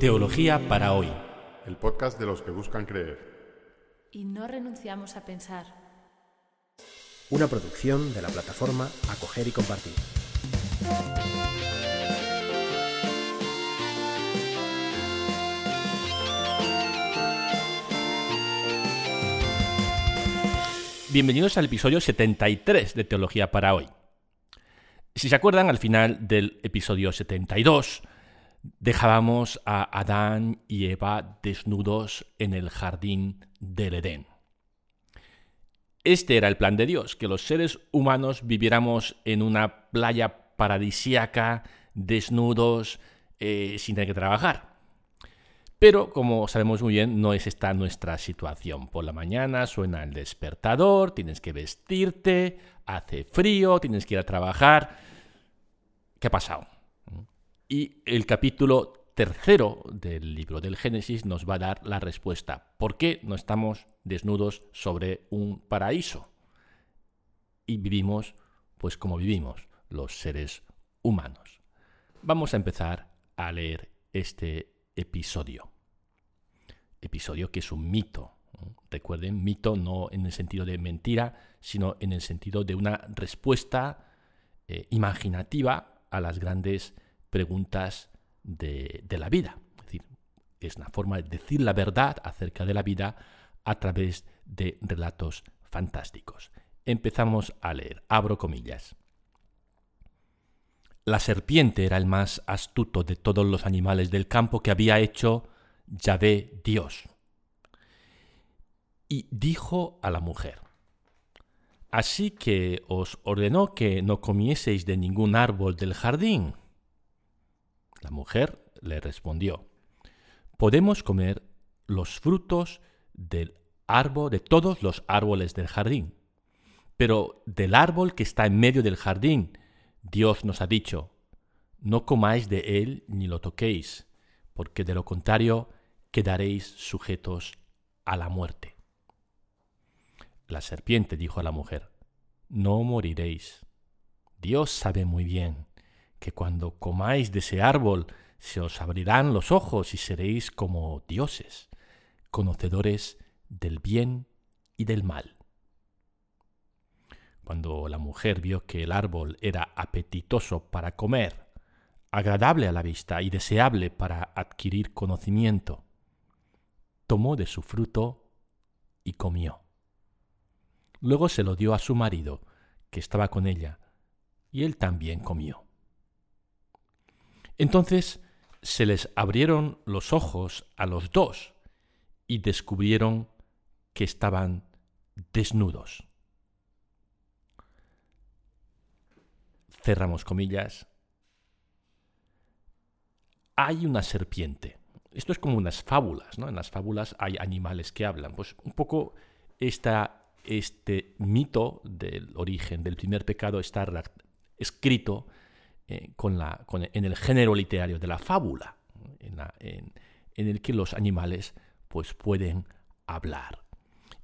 Teología para hoy. El podcast de los que buscan creer. Y no renunciamos a pensar. Una producción de la plataforma Acoger y Compartir. Bienvenidos al episodio 73 de Teología para hoy. Si se acuerdan, al final del episodio 72 dejábamos a Adán y Eva desnudos en el jardín del Edén. Este era el plan de Dios, que los seres humanos viviéramos en una playa paradisíaca, desnudos, eh, sin tener que trabajar. Pero, como sabemos muy bien, no es esta nuestra situación. Por la mañana suena el despertador, tienes que vestirte, hace frío, tienes que ir a trabajar. ¿Qué ha pasado? Y el capítulo tercero del libro del Génesis nos va a dar la respuesta. ¿Por qué no estamos desnudos sobre un paraíso? Y vivimos, pues como vivimos los seres humanos. Vamos a empezar a leer este episodio. Episodio que es un mito. Recuerden, mito no en el sentido de mentira, sino en el sentido de una respuesta eh, imaginativa a las grandes preguntas de, la vida. Es decir, es una forma de decir la verdad acerca de la vida a través de relatos fantásticos. Empezamos a leer. Abro comillas. La serpiente era el más astuto de todos los animales del campo que había hecho Yahvé Dios. Y dijo a la mujer, Así que os ordenó que no comieseis de ningún árbol del jardín. La mujer le respondió, Podemos comer los frutos del árbol, de todos los árboles del jardín, pero del árbol que está en medio del jardín, Dios nos ha dicho, no comáis de él ni lo toquéis, porque de lo contrario quedaréis sujetos a la muerte. La serpiente dijo a la mujer, No moriréis. Dios sabe muy bien que cuando comáis de ese árbol se os abrirán los ojos y seréis como dioses, conocedores del bien y del mal. Cuando la mujer vio que el árbol era apetitoso para comer, agradable a la vista y deseable para adquirir conocimiento, tomó de su fruto y comió. Luego se lo dio a su marido, que estaba con ella, y él también comió. Entonces se les abrieron los ojos a los dos y descubrieron que estaban desnudos. Cerramos comillas. Hay una serpiente. Esto es como unas fábulas, ¿no? En las fábulas hay animales que hablan. Pues un poco este mito del origen del primer pecado está escrito eh, con la, con, en el género literario de la fábula, en, el que los animales pues, pueden hablar.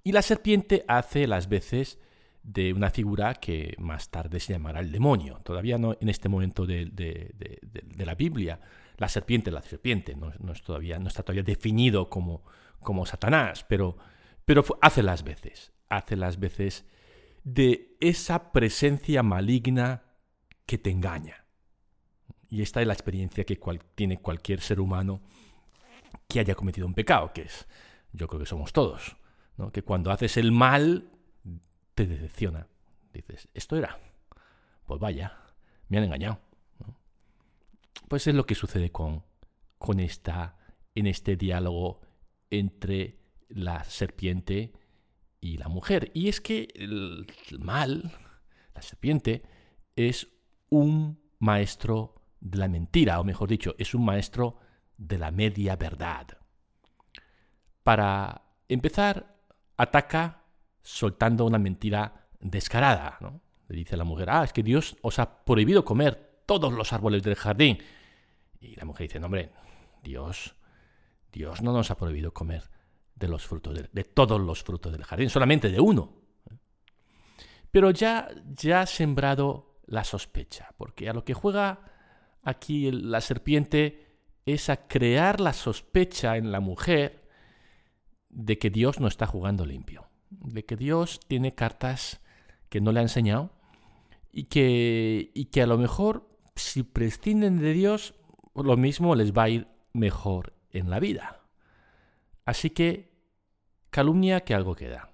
Y la serpiente hace las veces de una figura que más tarde se llamará el demonio. Todavía no en este momento de, de, de, de la Biblia, la serpiente, la serpiente, no, no, es todavía, no está todavía definido como, como Satanás, pero, pero hace las veces, hace las veces de esa presencia maligna que te engaña. Y esta es la experiencia que tiene cualquier ser humano que haya cometido un pecado, que es, yo creo que somos todos, que cuando haces el mal te decepciona. Dices, esto era, pues vaya, me han engañado. Pues es lo que sucede con, con esta, en este diálogo entre la serpiente y la mujer. Y es que el mal, la serpiente, es un maestro de la mentira, o mejor dicho, es un maestro de la media verdad. Para empezar, ataca soltando una mentira descarada. ¿no? Le dice a la mujer, ah, es que Dios os ha prohibido comer todos los árboles del jardín. Y la mujer dice, no, hombre, Dios, Dios no nos ha prohibido comer de los frutos, de, todos los frutos del jardín, solamente de uno. Pero ya, ya ha sembrado la sospecha, porque a lo que juega aquí la serpiente es a crear la sospecha en la mujer de que Dios no está jugando limpio, de que Dios tiene cartas que no le ha enseñado y que, y que a lo mejor si prescinden de Dios, lo mismo les va a ir mejor en la vida. Así que calumnia que algo queda.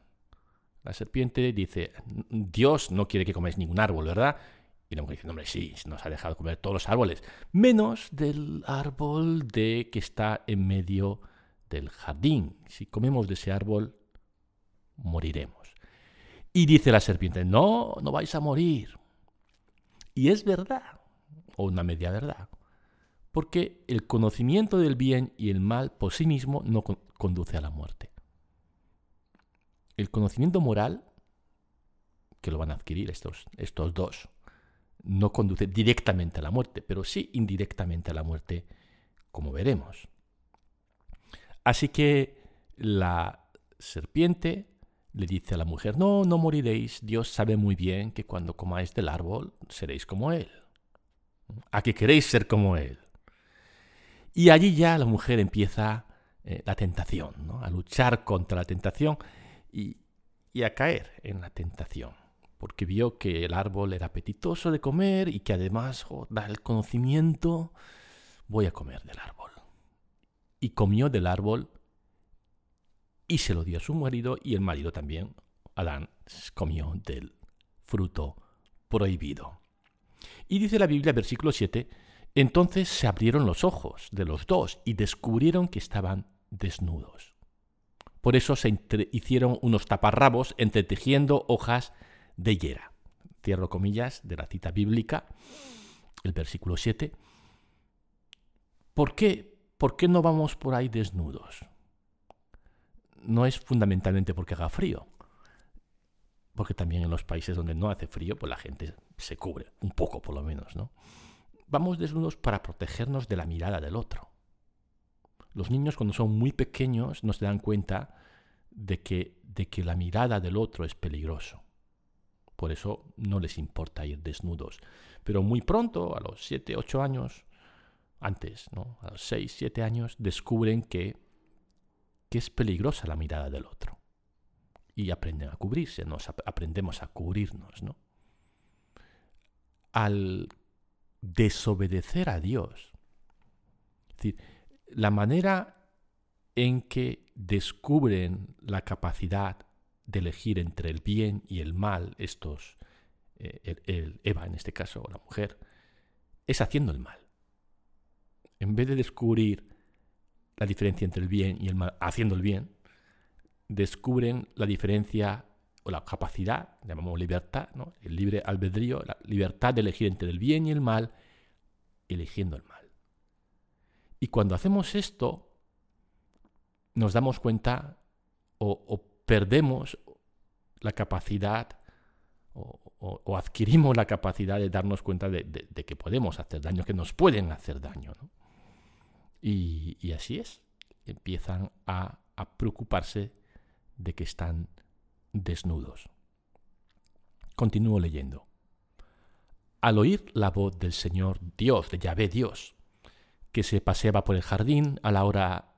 La serpiente dice, Dios no quiere que comáis ningún árbol, ¿verdad? Y la mujer dice, hombre, sí, nos ha dejado comer todos los árboles, menos del árbol de que está en medio del jardín. Si comemos de ese árbol, moriremos. Y dice la serpiente, no, no vais a morir. Y es verdad, o una media verdad, porque el conocimiento del bien y el mal por sí mismo no conduce a la muerte. El conocimiento moral, que lo van a adquirir estos, estos dos, no conduce directamente a la muerte, pero sí indirectamente a la muerte, como veremos. Así que la serpiente le dice a la mujer, no, no moriréis, Dios sabe muy bien que cuando comáis del árbol seréis como Él. ¿A que queréis ser como Él? Y allí ya la mujer empieza eh, la tentación, a luchar contra la tentación y, y a caer en la tentación porque vio que el árbol era apetitoso de comer y que además da el conocimiento, voy a comer del árbol. Y comió del árbol y se lo dio a su marido y el marido también, Adán, comió del fruto prohibido. Y dice la Biblia, versículo 7, entonces se abrieron los ojos de los dos y descubrieron que estaban desnudos. Por eso se hicieron unos taparrabos entretejiendo hojas de hiera. Cierro comillas de la cita bíblica, el versículo 7. ¿Por qué? ¿Por qué no vamos por ahí desnudos? No es fundamentalmente porque haga frío, porque también en los países donde no hace frío, pues la gente se cubre, un poco por lo menos, ¿no? Vamos desnudos para protegernos de la mirada del otro. Los niños cuando son muy pequeños no se dan cuenta de que, de que la mirada del otro es peligroso. Por eso no les importa ir desnudos. Pero muy pronto, a los 7, 8 años, antes, ¿no? a los 6, 7 años, descubren que, que es peligrosa la mirada del otro. Y aprenden a cubrirse, nos aprendemos a cubrirnos. ¿no? Al desobedecer a Dios, decir, la manera en que descubren la capacidad de elegir entre el bien y el mal, estos, eh, el, Eva en este caso, o la mujer, es haciendo el mal. En vez de descubrir la diferencia entre el bien y el mal haciendo el bien, descubren la diferencia o la capacidad, llamamos libertad, el libre albedrío, la libertad de elegir entre el bien y el mal, eligiendo el mal. Y cuando hacemos esto, nos damos cuenta o, o perdemos la capacidad o, adquirimos la capacidad de darnos cuenta de, que podemos hacer daño, que nos pueden hacer daño. Y, así es, empiezan a, a preocuparse de que están desnudos. Continúo leyendo. Al oír la voz del Señor Dios, de Yahvé Dios, que se paseaba por el jardín a la hora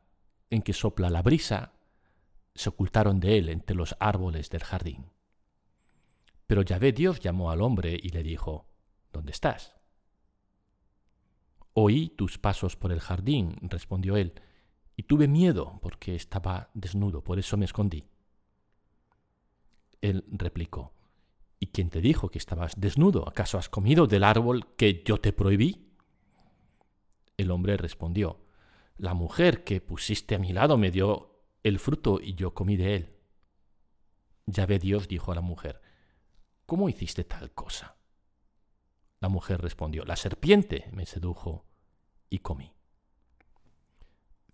en que sopla la brisa, se ocultaron de él entre los árboles del jardín. Pero Yahvé Dios llamó al hombre y le dijo, ¿Dónde estás? Oí tus pasos por el jardín, respondió él, y tuve miedo porque estaba desnudo, por eso me escondí. Él replicó, ¿Y quién te dijo que estabas desnudo? ¿Acaso has comido del árbol que yo te prohibí? El hombre respondió, La mujer que pusiste a mi lado me dio el fruto y yo comí de él. ve Dios dijo a la mujer, ¿cómo hiciste tal cosa? La mujer respondió, la serpiente me sedujo y comí.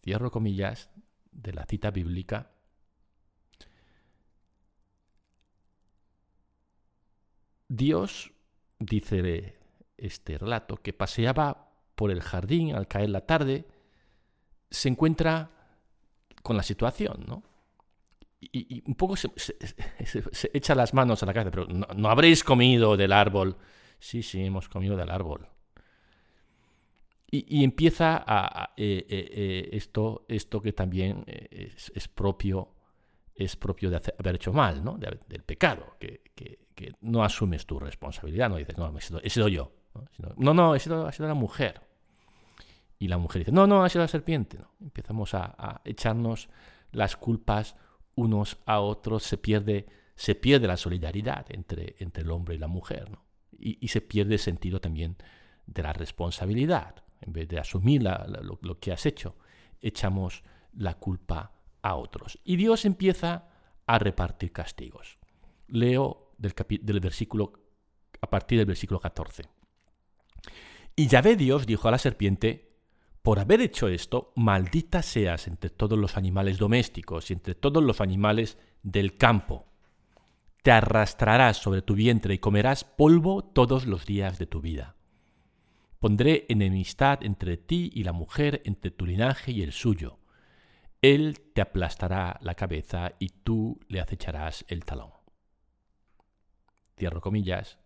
Cierro comillas de la cita bíblica. Dios, dice este relato, que paseaba por el jardín al caer la tarde, se encuentra con la situación, ¿no? Y, un poco se, echa las manos a la cabeza, pero no, habréis comido del árbol. Sí, sí, hemos comido del árbol. Y, empieza a, eh, eh, eh, esto, esto que también es, propio, es propio de haber hecho mal, ¿no? del pecado, que, no asumes tu responsabilidad, no dices, no, he sido, yo. ¿no? no, he sido, ha sido la mujer. Y la mujer dice, no, no, ha sido la serpiente. ¿no? Empezamos a, echarnos las culpas unos a otros, se pierde, se pierde la solidaridad entre, entre el hombre y la mujer, ¿no? y, se pierde el sentido también de la responsabilidad en vez de asumir lo, que has hecho, echamos la culpa a otros. Y Dios empieza a repartir castigos. Leo del, del versículo, a partir del versículo 14. Y Yahvé Dios dijo a la serpiente, por haber hecho esto, maldita seas entre todos los animales domésticos y entre todos los animales del campo. Te arrastrarás sobre tu vientre y comerás polvo todos los días de tu vida. Pondré enemistad entre ti y la mujer, entre tu linaje y el suyo. Él te aplastará la cabeza y tú le acecharás el talón. Cierro comillas,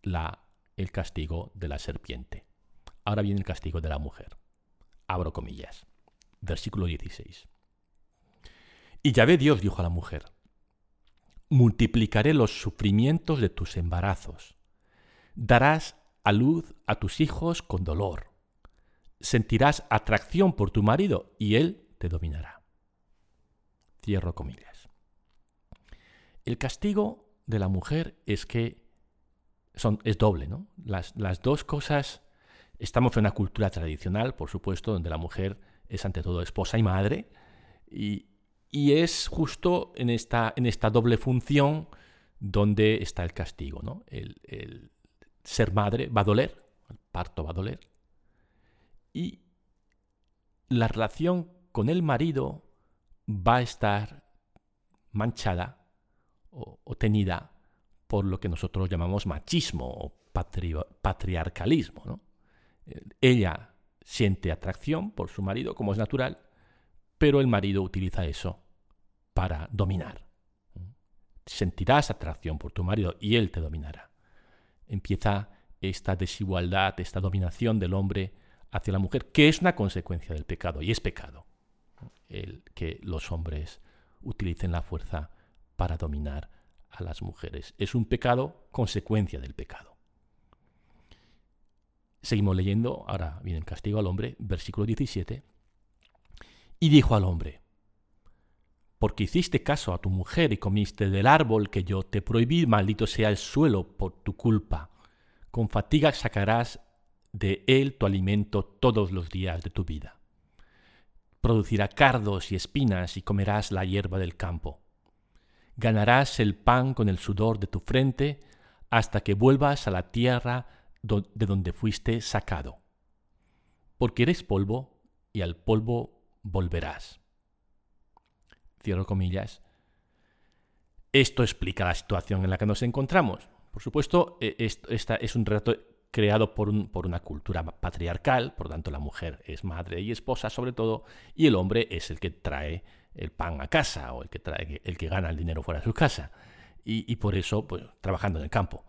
la, el castigo de la serpiente. Ahora viene el castigo de la mujer. Abro comillas. Versículo 16. Y Yahvé Dios dijo a la mujer, multiplicaré los sufrimientos de tus embarazos. Darás a luz a tus hijos con dolor. Sentirás atracción por tu marido y él te dominará. Cierro comillas. El castigo de la mujer es que son, es doble, ¿no? Las, las dos cosas, estamos en una cultura tradicional, por supuesto, donde la mujer es ante todo esposa y madre, y, es justo en esta, doble función donde está el castigo, ¿no? el, ser madre va a doler, el parto va a doler. Y la relación con el marido va a estar manchada o, tenida por lo que nosotros llamamos machismo o patriarcalismo. Ella siente atracción por su marido, como es natural, pero el marido utiliza eso para dominar. Sentirás atracción por tu marido y él te dominará empieza esta desigualdad, esta dominación del hombre hacia la mujer, que es una consecuencia del pecado, y es pecado el que los hombres utilicen la fuerza para dominar a las mujeres. Es un pecado consecuencia del pecado. Seguimos leyendo, ahora viene el castigo al hombre, versículo 17. Y dijo al hombre, porque hiciste caso a tu mujer y comiste del árbol que yo te prohibí, maldito sea el suelo por tu culpa. Con fatiga sacarás de él tu alimento todos los días de tu vida. Producirá cardos y espinas y comerás la hierba del campo. Ganarás el pan con el sudor de tu frente hasta que vuelvas a la tierra de donde fuiste sacado. Porque eres polvo y al polvo volverás cierro comillas, esto explica la situación en la que nos encontramos. Por supuesto, e, esta es un relato creado por, una cultura patriarcal, por tanto la mujer es madre y esposa sobre todo, y el hombre es el que trae el pan a casa o el que, trae, el que gana el dinero fuera de su casa. Y, por eso, pues, trabajando en el campo.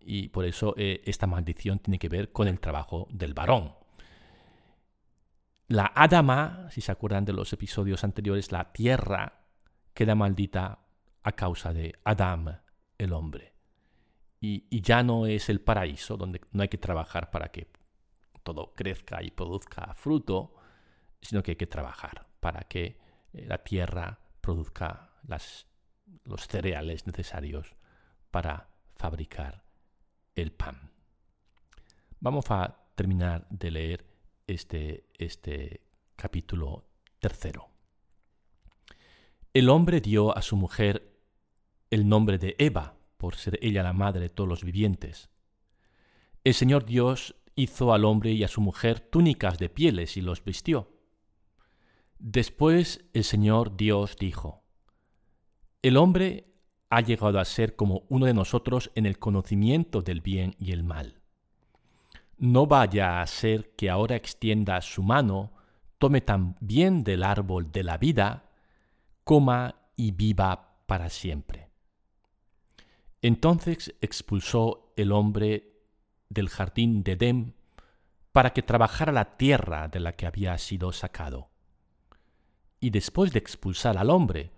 Y por eso eh, esta maldición tiene que ver con el trabajo del varón. La Adama, si se acuerdan de los episodios anteriores, la tierra queda maldita a causa de Adam, el hombre. Y, ya no es el paraíso donde no hay que trabajar para que todo crezca y produzca fruto, sino que hay que trabajar para que eh, la tierra produzca los cereales necesarios para fabricar el pan. Vamos a terminar de leer este, este capítulo tercero. El hombre dio a su mujer el nombre de Eva, por ser ella la madre de todos los vivientes. El Señor Dios hizo al hombre y a su mujer túnicas de pieles y los vistió. Después el Señor Dios dijo, El hombre ha llegado a ser como uno de nosotros en el conocimiento del bien y el mal no vaya a ser que ahora extienda su mano, tome también del árbol de la vida, coma y viva para siempre. Entonces expulsó el hombre del jardín de Edén para que trabajara la tierra de la que había sido sacado. Y después de expulsar al hombre,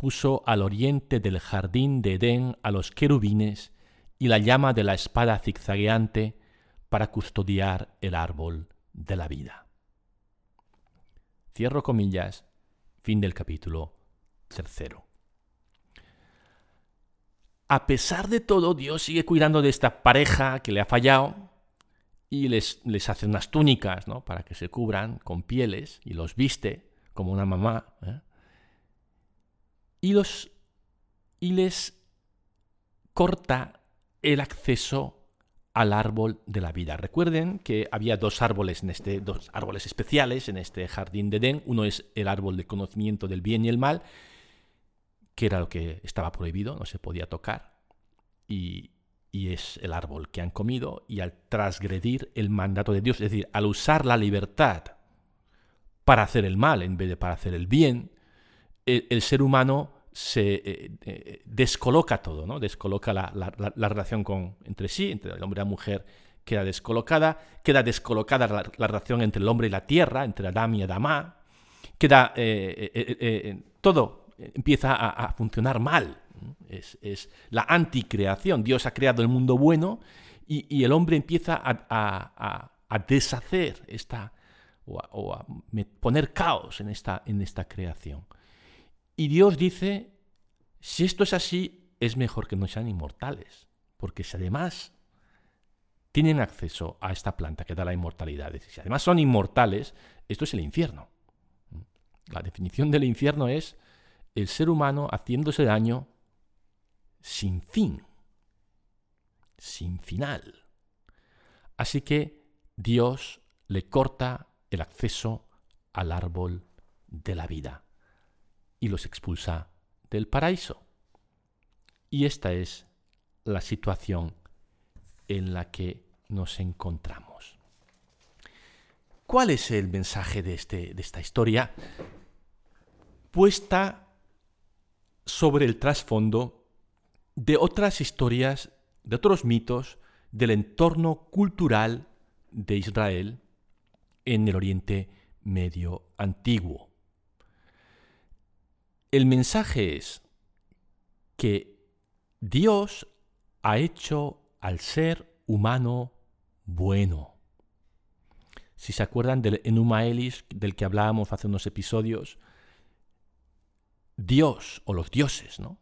puso al oriente del jardín de Edén a los querubines y la llama de la espada zigzagueante para custodiar el árbol de la vida. Cierro comillas, fin del capítulo tercero. A pesar de todo, Dios sigue cuidando de esta pareja que le ha fallado y les, les hace unas túnicas ¿no? para que se cubran con pieles y los viste como una mamá. ¿eh? Y, los, les corta el acceso al árbol de la vida. Recuerden que había dos árboles en este, dos árboles especiales en este jardín de Edén. Uno es el árbol de conocimiento del bien y el mal, que era lo que estaba prohibido, no se podía tocar. Y, y es el árbol que han comido y al transgredir el mandato de Dios, es decir, al usar la libertad para hacer el mal en vez de para hacer el bien, el ser humano se eh, eh, descoloca todo, ¿no? Descoloca la, relación con, entre sí, entre el hombre y la mujer queda descolocada, queda descolocada la, relación entre el hombre y la tierra, entre Adán y Adamá, queda eh, todo empieza a, funcionar mal. Es, la anticreación. Dios ha creado el mundo bueno y, el hombre empieza a, deshacer esta o a, poner caos en esta, en esta creación. Y Dios dice, si esto es así, es mejor que no sean inmortales, porque si además tienen acceso a esta planta que da la inmortalidad, si además son inmortales, esto es el infierno. La definición del infierno es el ser humano haciéndose daño sin fin, sin final. Así que Dios le corta el acceso al árbol de la vida y los expulsa del paraíso. Y esta es la situación en la que nos encontramos. ¿Cuál es el mensaje de, este, de esta historia? Puesta sobre el trasfondo de otras historias, de otros mitos del entorno cultural de Israel en el Oriente Medio Antiguo. El mensaje es que Dios ha hecho al ser humano bueno. Si se acuerdan del Enuma Elis del que hablábamos hace unos episodios, Dios o los dioses ¿no?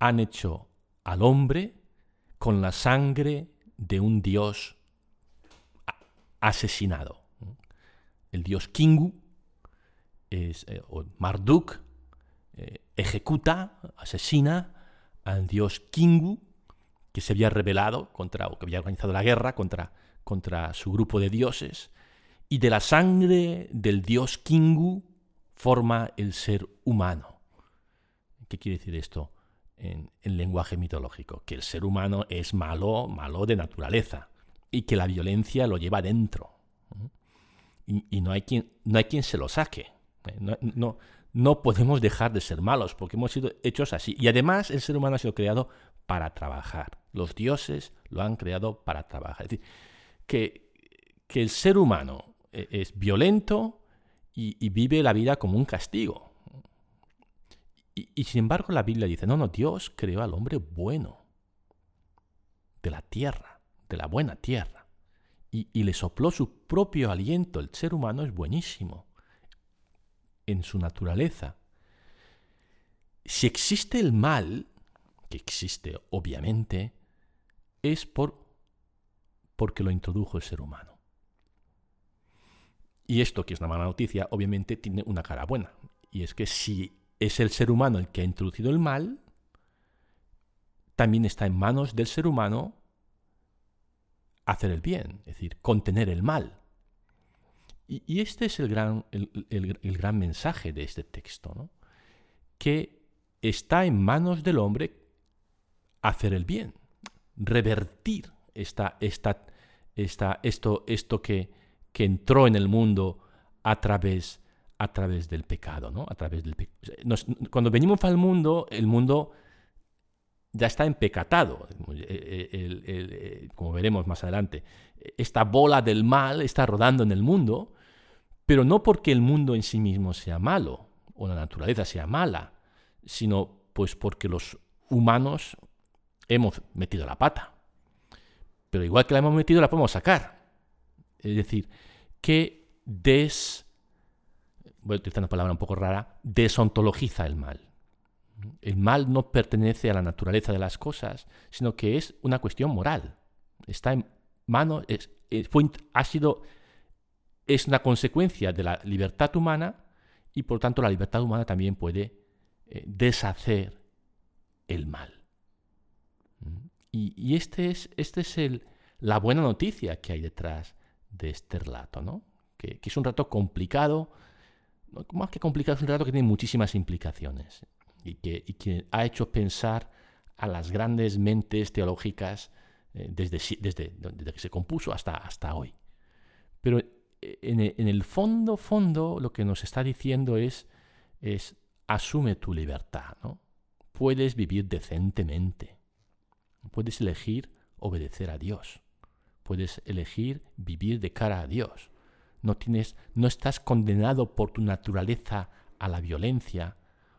han hecho al hombre con la sangre de un dios asesinado. El dios Kingu es, eh, o Marduk ejecuta, asesina al dios Kingu, que se había rebelado contra, o que había organizado la guerra contra, contra su grupo de dioses, y de la sangre del dios Kingu forma el ser humano. ¿Qué quiere decir esto en, lenguaje mitológico? Que el ser humano es malo, malo de naturaleza, y que la violencia lo lleva dentro. Y, no, hay quien, no hay se lo saque. no, no podemos dejar de ser malos, porque hemos sido hechos así. Y además el ser humano ha sido creado para trabajar. Los dioses lo han creado para trabajar. Es decir, que, el ser humano eh, es violento y, vive la vida como un castigo. Y, sin embargo la Biblia dice, no, no, Dios creó al hombre bueno, de la tierra, de la buena tierra. Y, y le sopló su propio aliento. El ser humano es buenísimo en su naturaleza. Si existe el mal, que existe obviamente, es por, porque lo introdujo el ser humano. Y esto, que es una mala noticia, obviamente tiene una cara buena. Y es que si es el ser humano el que ha introducido el mal, también está en manos del ser humano hacer el bien, es decir, contener el mal. Y, este es el gran, el, gran, mensaje de este texto, ¿no? que está en manos del hombre hacer el bien, revertir esta, esta, esta, esto, esto que, que, entró en el mundo a través, a través del pecado. ¿no? A través del cuando venimos al mundo, el mundo ya está empecatado, como veremos más adelante. Esta bola del mal está rodando en el mundo, pero no porque el mundo en sí mismo sea malo o la naturaleza sea mala, sino pues porque los humanos hemos metido la pata. Pero igual que la hemos metido, la podemos sacar. Es decir, que des, voy a una palabra un poco rara, desontologiza el mal. El mal no pertenece a la naturaleza de las cosas, sino que es una cuestión moral. Está en es, una consecuencia de la libertad humana y por tanto la libertad humana también puede eh, deshacer el mal. Y, y este es, este es el, la buena noticia que hay detrás de este relato, ¿no? que, que es un relato complicado, más que complicado, es un relato que tiene muchísimas implicaciones y que, y que ha hecho pensar a las grandes mentes teológicas eh, desde, desde, desde, que se compuso hasta, hasta hoy. Pero eh, en el, en el, fondo, fondo, lo que nos está diciendo es, es asume tu libertad, ¿no? Puedes vivir decentemente. Puedes elegir obedecer a Dios. Puedes elegir vivir de cara a Dios. No, tienes, no estás condenado por tu naturaleza a la violencia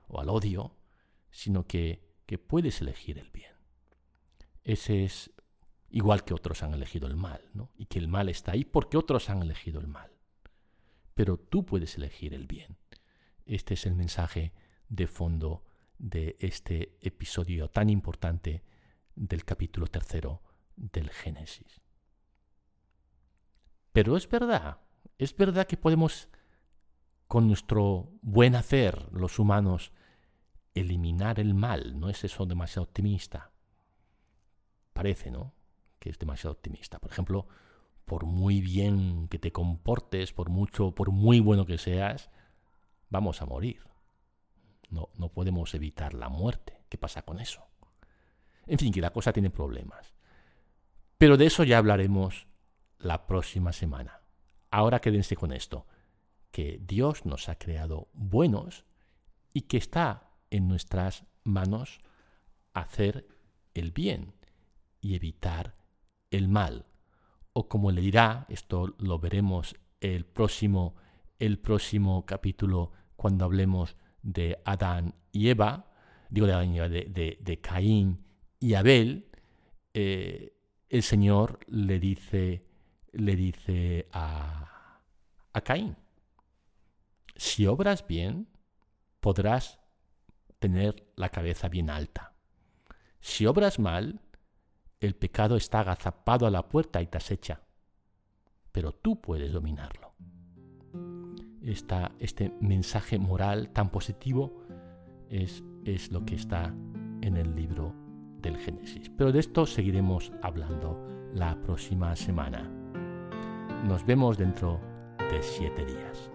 o al odio, sino que, que puedes elegir el bien. Ese es igual que otros han elegido el mal, ¿no? y que el mal está ahí porque otros han elegido el mal. Pero tú puedes elegir el bien. Este es el mensaje de fondo de este episodio tan importante del capítulo tercero del Génesis. Pero es verdad, es verdad que podemos, con nuestro buen hacer, los humanos, eliminar el mal. ¿No es eso demasiado optimista? Parece, ¿no? Que es demasiado optimista. Por ejemplo, por muy bien que te comportes, por mucho, por muy bueno que seas, vamos a morir. No, no podemos evitar la muerte. ¿Qué pasa con eso? En fin, que la cosa tiene problemas. Pero de eso ya hablaremos la próxima semana. Ahora quédense con esto, que Dios nos ha creado buenos y que está en nuestras manos hacer el bien y evitar el mal. O como le dirá, esto lo veremos el próximo, el próximo capítulo cuando hablemos de Adán y Eva, digo de, de, Caín y Abel, eh, el Señor le dice, le dice a, a Caín, si obras bien, podrás tener la cabeza bien alta. Si obras mal, el pecado está agazapado a la puerta y te acecha, pero tú puedes dominarlo. este mensaje moral tan positivo es, es lo que está en el libro del Génesis. Pero de esto seguiremos hablando la próxima semana. Nos vemos dentro de siete días.